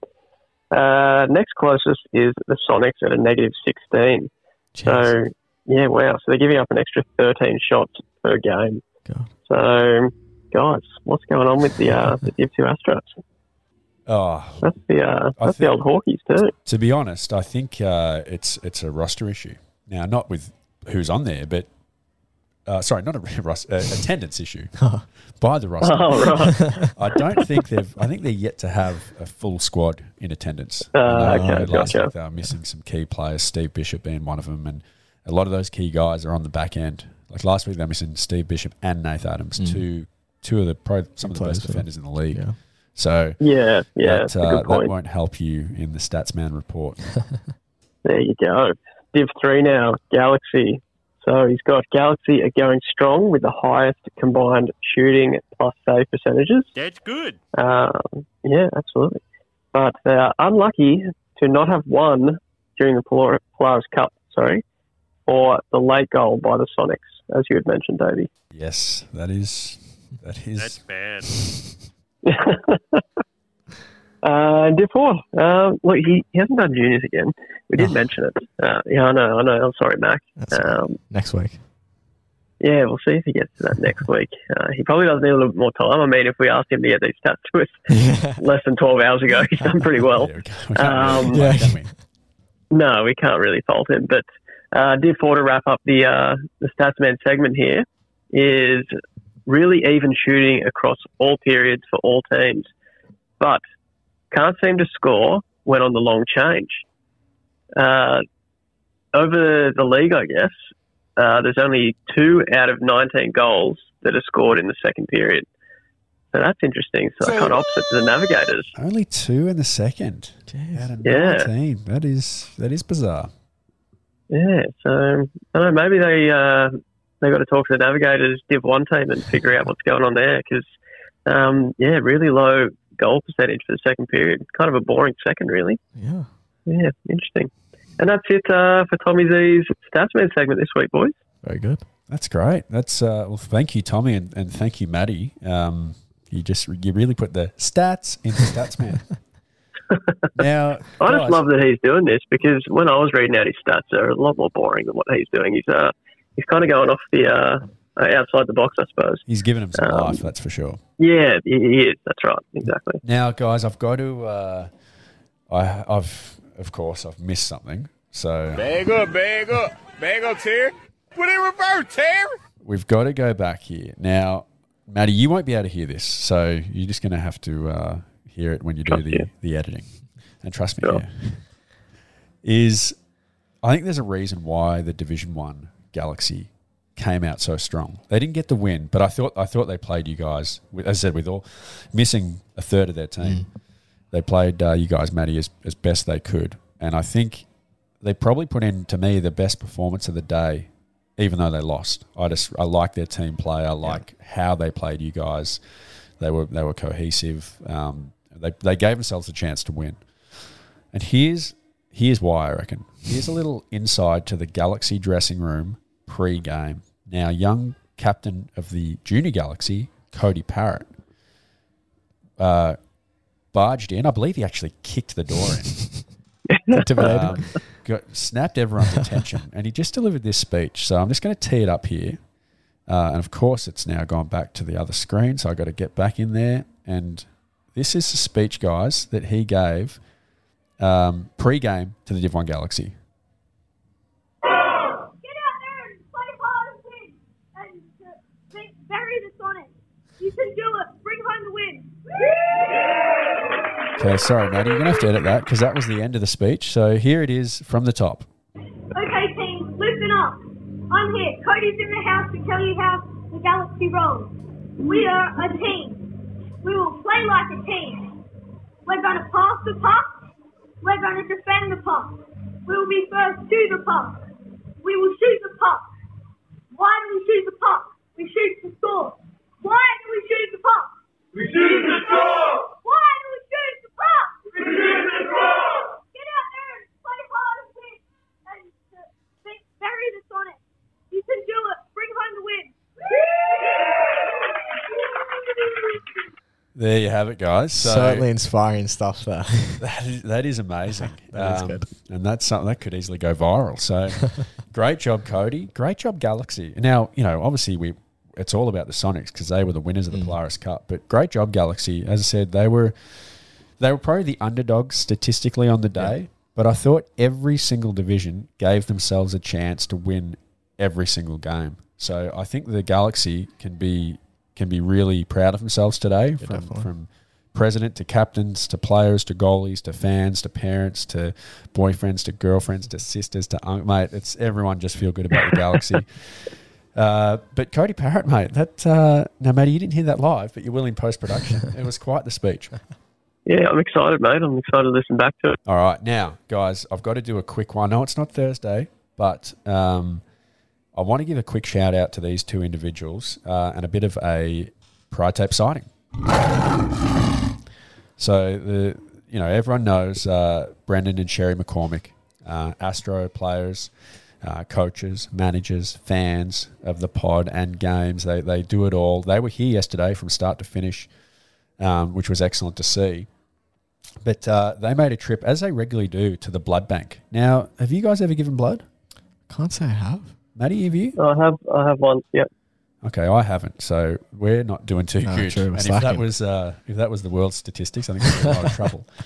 Uh, next closest is the Sonics at a negative 16. Jeez. So, yeah, wow. So they're giving up an extra 13 shots per game. God. So, guys, what's going on with the uh, the Div 2 Astros? Oh, That's the uh, that's the old Hawkeys too. to be honest, I think uh, it's it's a roster issue. Now, not with who's on there, but uh, sorry, not a roster, uh, attendance issue by the roster. Oh right. I don't think they've. I think they're yet to have a full squad in attendance. Uh, I okay, last gotcha. week they were missing some key players, Steve Bishop being one of them, and a lot of those key guys are on the back end. Like last week, they're missing Steve Bishop and Nath Adams, Mm. two two of the probably some of the best defenders in the league. Yeah. So Yeah, yeah, that, uh, that won't help you in the Statsman report. There you go. Div 3 now, Galaxy. So he's got Galaxy are going strong with the highest combined shooting plus save percentages. That's good. Um, yeah, absolutely. But they're unlucky to not have won during the Polaris Cup, sorry, or the late goal by the Sonics, as you had mentioned, Davey. yes, that is that is That's bad. Uh, Div 4. Um, look, he, he hasn't done juniors again. We did Oh. mention it. Uh, yeah, I know, I know. I'm sorry, Mac. That's all right. Um, next week. Yeah, we'll see if he gets to that next week. Uh, he probably does need a little bit more time. I mean, if we asked him to get these stats to us yeah. less than 12 hours ago, he's done pretty well. Yeah, we can't- we can't Um, really- Yeah. No, we can't really fault him. But uh, Div 4 to wrap up the, uh, the Statsman segment here is really even shooting across all periods for all teams, but can't seem to score when on the long change. Uh, over the league, I guess, uh, there's only two out of 19 goals that are scored in the second period. So that's interesting. So, kind of opposite to the Navigators. Only two in the second Jeez. out of Yeah. nineteen. That is that is bizarre. Yeah, so I don't know. Maybe they uh, they got to talk to the Navigators Div One team and figure out what's going on there because um, yeah, really low goal percentage for the second period. Kind of a boring second, really. Yeah. Yeah, interesting. And that's it uh, for Tommy Z's Statsman segment this week, boys. Very good. That's great. That's uh, well. Thank you, Tommy, and, and thank you, Maddie. Um, you just you really put the stats into Statsman. now, I guys, just love that he's doing this because when I was reading out his stats, they're a lot more boring than what he's doing. He's uh, he's kind of going off the uh, uh, outside the box, I suppose. he's given him some um, life. That's for sure. Yeah, he, he is. That's right, exactly. Now, guys, I've got to. Uh, I, I've of course I've missed something. So Bag up, bag up, bag up, Terry. Put it in reverse, Terry. we've got to go back here now. Maddie, you won't be able to hear this, so you're just going to have to uh, hear it when you do the, you. the editing. And trust me, Sure. yeah. is I think there's a reason why the Division One Galaxy came out so strong. They didn't get the win, but I thought I thought they played you guys. With, as I said, with all missing a third of their team, they played uh, you guys, Maddie, as, as best they could. And I think they probably put in to me the best performance of the day, even though they lost. I just I like their team play. I like how they played you guys. They were they were cohesive. Um, they they gave themselves a chance to win. And here's here's why I reckon. Here's a little inside to the Galaxy dressing room pre-game. Now, young captain of the junior Galaxy, Cody Parrott, uh, barged in. I believe he actually kicked the door in. Um, got, snapped everyone's attention, and he just delivered this speech. So I'm just going to tee it up here, uh, and of course it's now gone back to the other screen. So I got to get back in there, and this is the speech, guys, that he gave um, pre-game to the Div One Galaxy. Get out there and play hard and win. And bury the Sonic. You can do it. Bring home the win. Okay, sorry, Maddie, you're going to have to edit that because that was the end of the speech. So here it is from the top. Okay, team, listen up. I'm here. Cody's in the house to tell you how the Galaxy rolls. We are a team. We will play like a team. We're going to pass the puck. We're going to defend the puck. We will be first to the puck. We will shoot the puck. Why do we shoot the puck? We shoot to score. Why do we shoot the puck? We shoot to score. Why do we shoot the puck? We shoot to score. Get out there and play hard and win. And uh, bury the Sonic. You can do it. Bring home the win. There you have it, guys. So Certainly inspiring stuff there. That is, that is amazing. That is good. And that's something that could easily go viral. So great job, Cody. Great job, Galaxy. Now, you know, obviously we it's all about the Sonics because they were the winners of Mm. the Polaris Cup. But great job, Galaxy. As I said, they were they were probably the underdogs statistically on the day. But I thought every single division gave themselves a chance to win every single game. So I think the Galaxy can be can be really proud of themselves today from definitely. from president to captains to players to goalies to fans to parents to boyfriends to girlfriends to sisters to un- mate. It's everyone just feel good about the Galaxy. Uh, but Cody Parrott, mate, that uh, now, matey, you didn't hear that live, but you will in post production. it was quite the speech. Yeah, I'm excited, mate. I'm excited to listen back to it. All right, now, guys, I've got to do a quick one. No, it's not Thursday, but um, I want to give a quick shout out to these two individuals uh, and a bit of a pride tape sighting. So the you know everyone knows uh, Brendan and Sherry McCormick, uh, Astro players, uh, coaches, managers, fans of the pod and games. They they do it all. They were here yesterday from start to finish, um, which was excellent to see. But uh, they made a trip, as they regularly do, to the blood bank. Now, have you guys ever given blood? Can't say I have. Matty, have you? I have I have one. Yep. Okay, I haven't, so we're not doing too No, good. true, we're and if that was uh, if that was the world statistics, I think we're in a lot of trouble.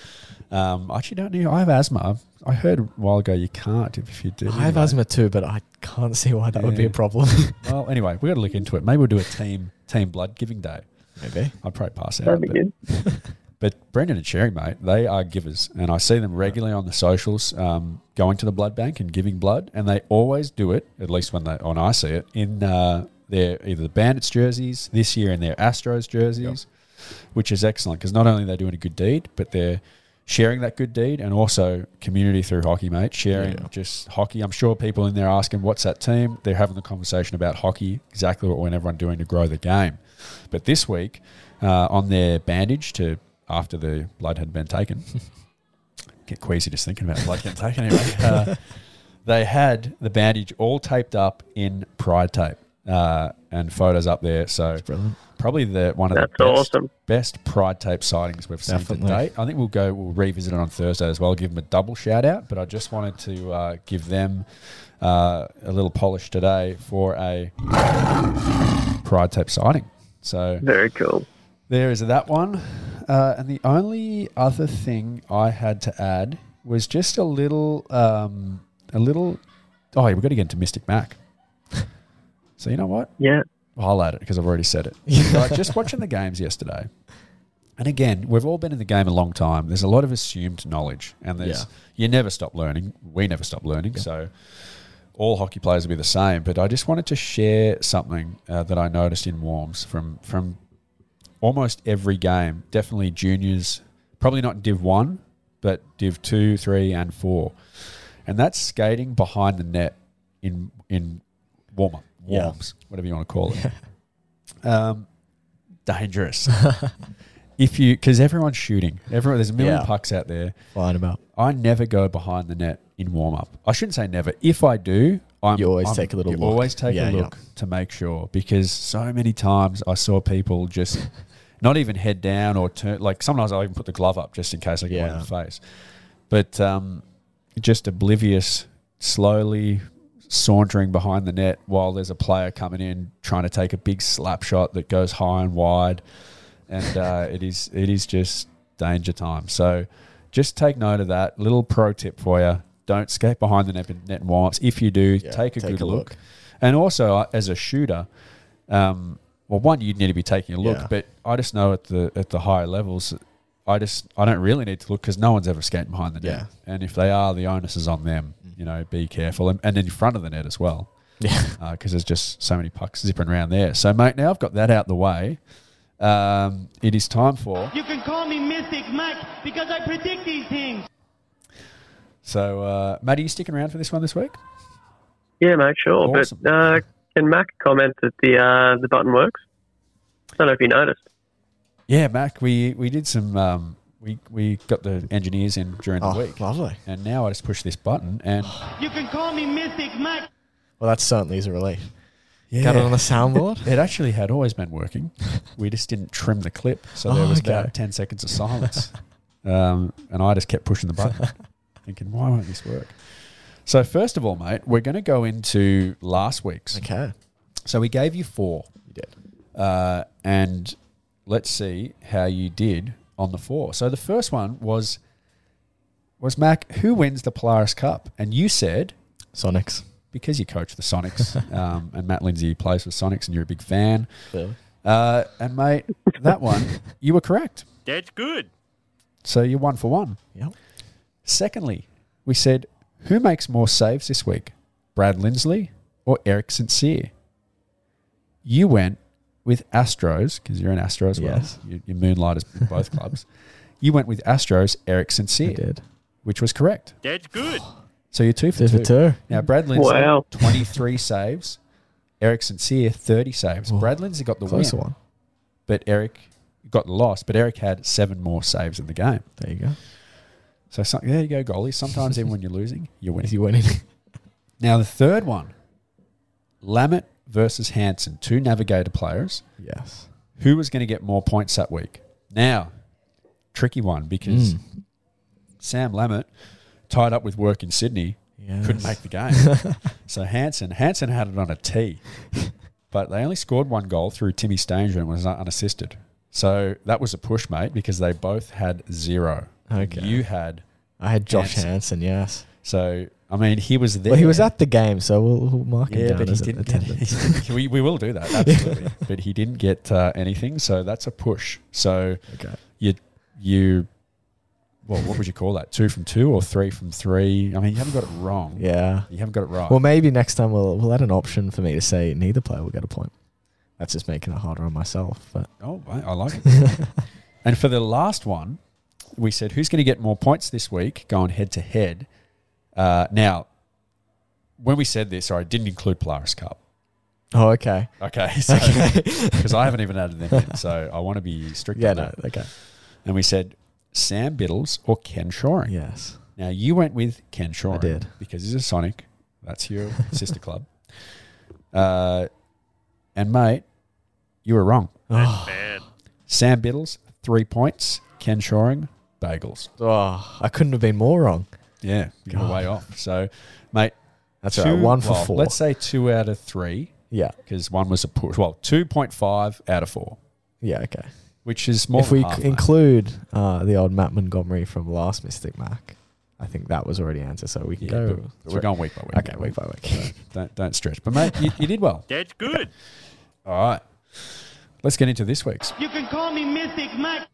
Um, I actually don't know. I have asthma. I heard a while ago you can't if, if you do. I have anyway. asthma too, but I can't see why that would be a problem. Well, anyway, we got to look into it. Maybe we'll do a team team blood giving day. Maybe. I'd probably pass out. That'd be good. but Brendan and Sherry, mate, they are givers, and I see them regularly on the socials, um, going to the blood bank and giving blood, and they always do it. At least when they when I see it in uh, their either the Bandits jerseys this year and their Astros jerseys, which is excellent because not only are they doing a good deed, but they're sharing that good deed and also community through hockey, mate. Sharing Yeah. just hockey. I'm sure people in there asking, "What's that team?" They're having the conversation about hockey, exactly what we're everyone doing to grow the game. But this week, uh, on their bandage to after the blood had been taken, get queasy just thinking about blood getting taken. Anyway, uh, they had the bandage all taped up in pride tape uh, and photos up there. So Brilliant. probably the one of That's the best, awesome. best pride tape sightings we've seen Definitely. to date. I think we'll go. We'll revisit it on Thursday as well. Give them a double shout out. But I just wanted to uh, give them uh, a little polish today for a pride tape sighting. So Very cool. there is that one. Uh, and the only other thing I had to add was just a little, um, a little. Oh, yeah, we've got to get into Mystic Mac. so you know what? Yeah. I'll add it because I've already said it. Right, just watching the games yesterday. And again, we've all been in the game a long time. There's a lot of assumed knowledge, and there's Yeah. you never stop learning. We never stop learning. So all hockey players will be the same. But I just wanted to share something uh, that I noticed in warms from from almost every game. Definitely juniors, probably not Div one, but Div two, three, and four. And that's skating behind the net in in warm up, Yeah. whatever you want to call it. Um, dangerous. if you because everyone's shooting, everyone there's a million Yeah. pucks out there. Flying about. I never go behind the net in warm up. I shouldn't say never. If I do, I'm, You always I'm- take a little you look. Always take Yeah, a yeah. look to make sure because so many times I saw people just not even head down or turn. Like sometimes I'll even put the glove up just in case I get one in the face. But um, just oblivious, slowly sauntering behind the net while there's a player coming in trying to take a big slap shot that goes high and wide, and uh, it is it is just danger time. So just take note of that. Little pro tip for you: don't skate behind the net, net ups. If you do, Yeah, take a take good a look. look. And also, uh, as a shooter, um, well, one you need to be taking a look, Yeah. but I just know at the at the higher levels. I just I don't really need to look because no one's ever skating behind the net, Yeah. and if they are, the onus is on them. You know, be careful, and, and in front of the net as well Yeah. because there's just so many pucks zipping around there. So, mate, now I've got that out the way. Um, it is time for. You can call me Mystic Mac because I predict these things. So, uh, Matt, are you sticking around for this one this week? Yeah, mate, sure. Awesome. But uh, can Mac comment that the uh, the button works? I don't know if you noticed. Yeah, Mac. We we did some. Um, we we got the engineers in during Oh, the week, lovely. and now I just push this button, and You can call me Mystic Mac. Well, that certainly is a relief. yeah, Got it on the soundboard? It actually had always been working. We just didn't trim the clip, so there Oh, was okay. about ten seconds of silence, um, and I just kept pushing the button, thinking, "Why won't this work?" So first of all, mate, we're going to go into last week's. Okay. So we gave you four, You did. uh, and let's see how you did on the four. So the first one was was Mac. Who wins the Polaris Cup? And you said Sonics. because you coach the Sonics, um, and Matt Lindsay plays for Sonics, and you're a big fan. Clearly. Uh, and mate, that one you were correct. That's good. So you're one for one. Yep. Secondly, we said, who makes more saves this week, Brad Lindsley or Eric Sincere? You went with Astros because you're an Astro as well. Yes. You, you moonlighters in both clubs. You went with Astros Eric Sincere, I did. which was correct. That's good. So you're two for Two two. for two. Now Brad Lindsley, Wow. 23 saves. Eric Sincere, 30 saves. Brad Lindsley got the Closer win, one. but Eric got the loss. But Eric had seven more saves in the game. There you go. So some, there you go, goalies. Sometimes even when you're losing, you're winning. He winning? Now the third one, Lammett versus Hanson, two Navigator players. yes. Who was going to get more points that week? Now, tricky one because Mm. Sam Lammett, tied up with work in Sydney, couldn't make the game. so Hanson, Hanson had it on a tee, but they only scored one goal through Timmy Stanger and was unassisted. So that was a push, mate, because they both had zero. Okay. You had I had Josh Hanson. Hansen. Yes. so. I mean, he was there. Well, he was at the game, so we'll, we'll mark him Yeah, down but he as didn't attendance. get. we, we will do that absolutely, but he didn't get uh, anything, so that's a push. So okay. you you, well, what would you call that? Two from two or three from three? I mean, you haven't got it wrong. Yeah. you haven't got it right. Well, maybe next time we'll we'll add an option for me to say neither player will get a point. That's just making it harder on myself. But oh, I, I like it. and for the last one, we said who's going to get more points this week, going head to head. Uh, now, when we said this, sorry, I didn't include Polaris Cup. oh, okay. Okay, so Okay. because I haven't even added them in, so I want to be strict Yeah. on No. that. Okay. And we said Sam Biddles or Ken Shoring. Yes. Now you went with Ken Shoring. did. because he's a Sonic. That's your sister club. Uh, and mate, you were wrong. Oh, Bad. Sam Biddles three points. Ken Shoring bagels. oh, I couldn't have been more wrong. Yeah, you were way off. So, mate, That's two, right. One for well, four. Let's say two out of three yeah. because one was a push. Well, two point five out of four, Yeah. Okay. which is more. if than we half, c- mate. include uh, the old Matt Montgomery from last Mystic Mac, I think that was already answered. So we can Yeah, go. but- but we're going week by week. Okay, week by week. Don't don't stretch. But mate, you, you did well. That's good. All right. Let's get into this week's. You can call me Mystic Mac.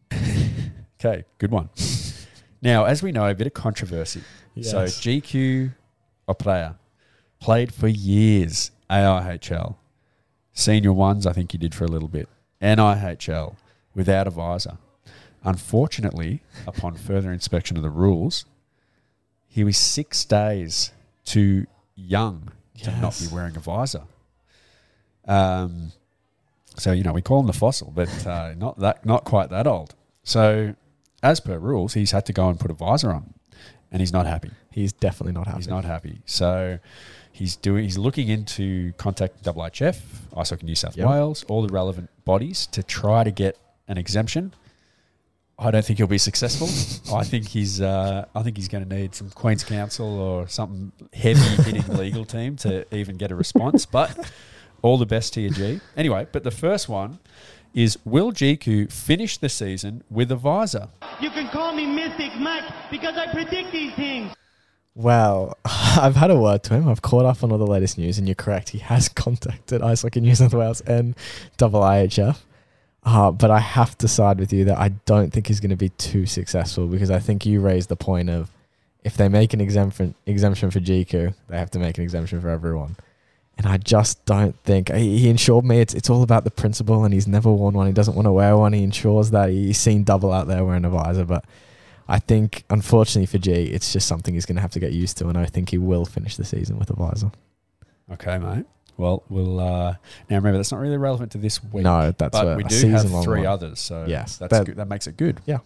Okay, good one. now, as we know, a bit of controversy. So Yes. GQ Oprea played for years AIHL. Senior ones, I think he did for a little bit. NIHL without a visor. Unfortunately, upon further inspection of the rules, he was six days too young to not be wearing a visor. Um, so you know we call him the fossil, but uh, not that, not quite that old. So, as per rules, he's had to go and put a visor on, and he's not happy. He's definitely not happy. He's not happy. So, he's doing. He's looking into contacting WHF, Ice Hockey New South Yep. Wales, all the relevant bodies to try to get an exemption. I don't think he'll be successful. I think he's. Uh, I think he's going to need some Queens Counsel or something heavy hitting legal team to even get a response. But all the best to you, G. Anyway, but the first one is: Will GQ finish the season with a visor? You can call me Mystic Mac because I predict these things. Well, I've had a word to him. I've caught up on all the latest news, and you're correct. He has contacted Ice Hockey New South Wales and Double IHF. Uh, but I have to side with you that I don't think he's going to be too successful because I think you raised the point of if they make an exemption exemption for GQ, they have to make an exemption for everyone. And I just don't think he, ensured me it's it's all about the principle, and he's never worn one. He doesn't want to wear one. He ensures that he's seen double out there wearing a visor, but I think, unfortunately for G, it's just something he's going to have to get used to, and I think he will finish the season with a visor. Okay, mate. Well, we'll uh, now remember that's not really relevant to this week. No, that's but a- we do have three one. others, so Yes, that's that- good. That makes it good. Yeah.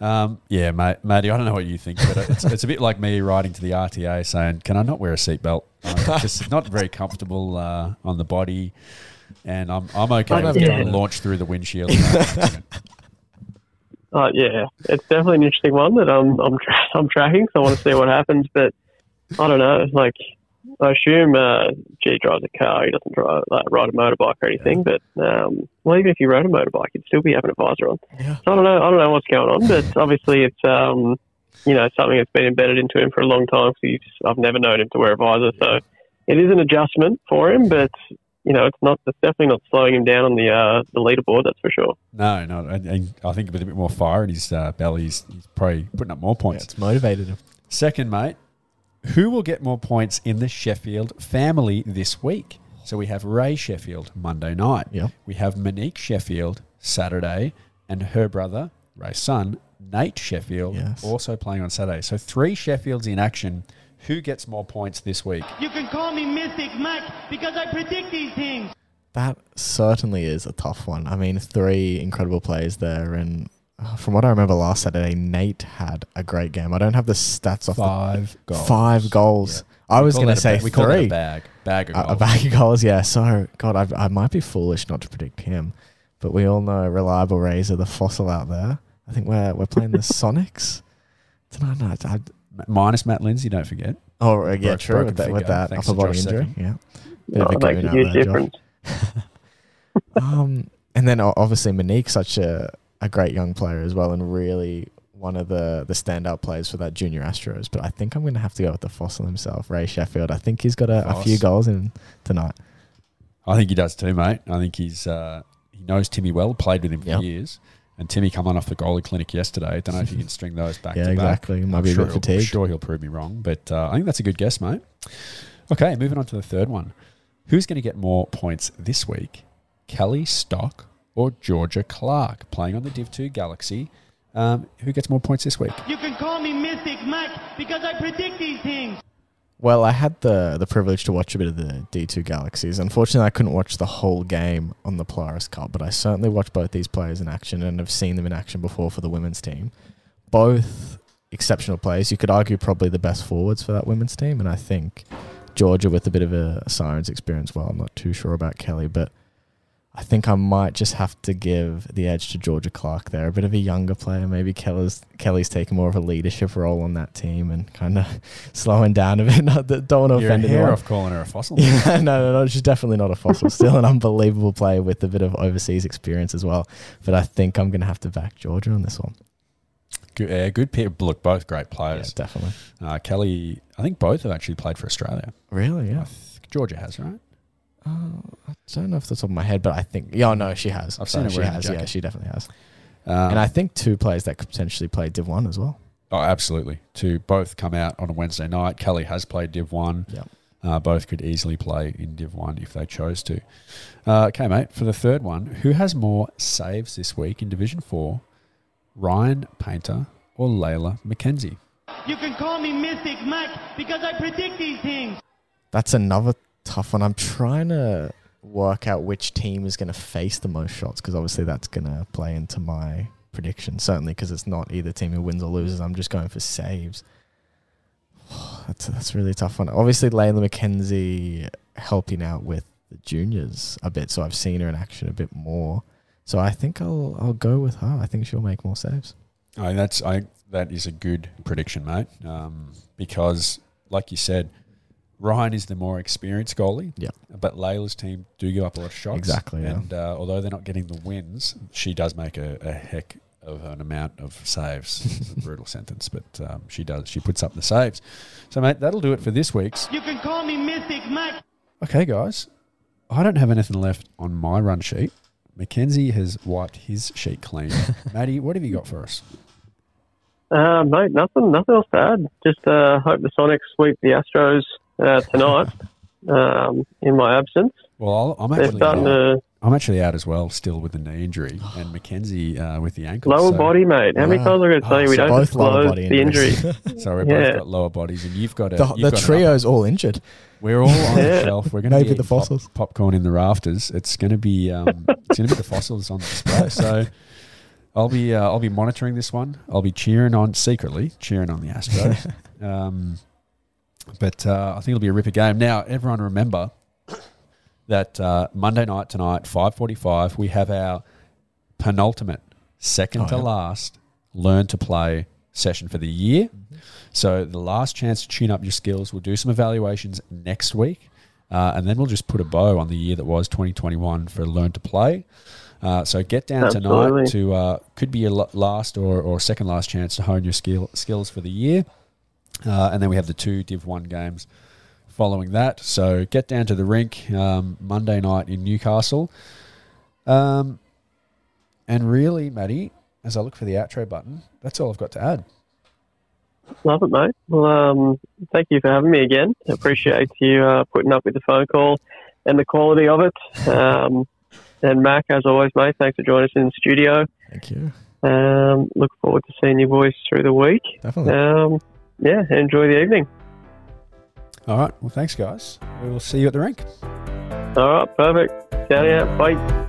Um, yeah, mate, Matty, I don't know what you think, but it's, it's a bit like me writing to the RTA saying, "Can I not wear a seatbelt? Uh, Just it's not very comfortable uh, on the body, and I'm I'm okay I've with never getting done launched through the windshield." Uh, Uh, yeah, it's definitely an interesting one that I'm I'm, tra- I'm tracking. So I want to see what happens, but I don't know. Like, I assume uh, G drives a car. He doesn't drive like, ride a motorbike or anything. But um, well, even if you rode a motorbike, you'd still be having a visor on. Yeah. So I don't know. I don't know what's going on, but obviously it's um, you know something that's been embedded into him for a long time. So he's, I've never known him to wear a visor, so it is an adjustment for him. But you know, it's not. It's definitely not slowing him down on the uh, the leaderboard. That's for sure. No, no. And, and I think with a bit more fire in his uh, belly, he's, he's probably putting up more Yeah, points. it's motivated him. Second, mate, who will get more points in the Sheffield family this week? So we have Ray Sheffield Monday night. Yep. We have Monique Sheffield Saturday, and her brother, Ray's son, Nate Sheffield, Yes. also playing on Saturday. So three Sheffields in action. Who gets more points this week? You can call me Mystic Mac because I predict these things. That certainly is a tough one. I mean, three incredible players there, and uh, from what I remember last Saturday, Nate had a great game. I don't have the stats off Five the goals. five goals. Yeah. I We was going to say bag- we call that three. a bag, bag of a, a goals. bag of goals. Yeah. So God, I, I might be foolish not to predict him, but we all know reliable Razor, the fossil out there. I think we're we're playing the Sonics tonight. No, I, M- Minus Matt Lindsay, don't forget. oh yeah, Broke- true with that, finger, with that upper body Josh injury. Second. Yeah, bit of Oh, a it makes a out huge there, Josh. difference. um, and then obviously Monique, such a, a great young player as well, and really one of the the standout players for that junior Astros. But I think I'm going to have to go with the fossil himself, Ray Sheffield. I think he's got a, a few goals in tonight. I think he does too, mate. I think he's uh, he knows Timmy well, played with him for Yep. years. And Timmy come on off the goalie clinic yesterday. Don't know if you can string those back Yeah, to back. exactly. Might I'm be a sure bit he'll- fatigued. Sure, he'll prove me wrong, but uh, I think that's a good guess, mate. Okay, moving on to the third one. Who's going to get more points this week? Kelly Stock or Georgia Clark playing on the Div 2 Galaxy? Um, who gets more points this week? You can call me Mystic Mac because I predict these things. Well, I had the the privilege to watch a bit of the D2 Galaxies. Unfortunately, I couldn't watch the whole game on the Polaris Cup, but I certainly watched both these players in action and have seen them in action before for the women's team. Both exceptional players. You could argue probably the best forwards for that women's team, and I think Georgia with a bit of a Sirens experience. Well, I'm not too sure about Kelly, but I think I might just have to give the edge to Georgia Clark there. A bit of a younger player. Maybe Kelly's Kelly's taking more of a leadership role on that team and kind of slowing down a bit. Not that, don't want to offend anyone. off calling her a fossil. Yeah, no, no, no. She's definitely not a fossil. Still an unbelievable player with a bit of overseas experience as well. But I think I'm going to have to back Georgia on this one. Good, yeah, good pair. Look, both great Yeah, players. definitely. Uh, Kelly, I think both have actually played for Australia. Really? Yeah. Georgia has, right? Uh, I don't know if that's top of my head, but I think yeah, no, she has. I've Sorry, seen her she wearing the has. Yeah, jacket. she definitely has. Um, and I think two players that could potentially play Div One as well. Oh, absolutely. To both come out on a Wednesday night. Kelly has played Div 1. Yep. Uh, both could easily play in Div 1 if they chose to. Uh, okay, mate. For the third one, who has more saves this week in Division 4? Ryan Painter or Layla McKenzie? You can call me Mystic Mac because I predict these things. That's another tough one. I'm trying to work out which team is going to face the most shots because obviously that's going to play into my prediction. Certainly because it's not either team who wins or loses. I'm just going for saves. That's that's really tough one. Obviously, Layla McKenzie helping out with the juniors a bit, so I've seen her in action a bit more. So I think I'll I'll go with her. I think she'll make more saves. I that's I that is a good prediction, mate. Um, because, like you said, Ryan is the more experienced goalie. Yep. But Layla's team do give up a lot of shots. Exactly, yeah. And uh, although they're not getting the wins, she does make a, a heck of an amount of saves. It's a brutal sentence, but um, she does. She puts up the saves. So, mate, that'll do it for this week's. You can call me Mystic Mac. Okay, guys. I don't have anything left on my run sheet. Mackenzie has wiped his sheet clean. Maddie, what have you got for us? Uh, mate, nothing, nothing else to add. Just uh, hope the Sonics sweep the Astros uh, tonight. um, in my absence, Well, I'll, I'm actually out. to I'm actually out as well, still with the knee injury, and Mackenzie uh, with the ankle. lower so, body, mate. How many times are we going to tell you we so don't both lower disclose body the injury? injuries. So we've Yeah. both got lower bodies, and you've got a the you've the got trio's all injured. We're all on the shelf. We're going to Maybe be the eating pop- fossils. popcorn in the rafters. It's going to be um, it's going to be the fossils on display. So I'll be uh, I'll be monitoring this one. I'll be cheering on secretly, cheering on the Astros. um, but uh, I think it'll be a ripper game. Now, everyone remember that uh, Monday night tonight, five forty-five, we have our penultimate, second Oh, to yeah. last, learn to play session for the year. So the last chance to tune up your skills. We'll do some evaluations next week, uh, and then we'll just put a bow on the year that was 2021 for learn to play. Uh, so get down Absolutely. tonight to uh, could be your last or, or second last chance to hone your skill skills for the year, uh, and then we have the two Div One games following that. So get down to the rink um, Monday night in Newcastle. Um, and really, Maddie, as I look for the outro button, that's all I've got to add. Love it, mate. Well, um, thank you for having me again. I appreciate you uh, putting up with the phone call and the quality of it. Um, and Mac, as always, mate, thanks for joining us in the studio. Thank you. Um, look forward to seeing your voice through the week. Definitely. Yeah, enjoy the evening. All right. Well, thanks, guys. We will see you at the rink. All right, perfect. Down out. Bye.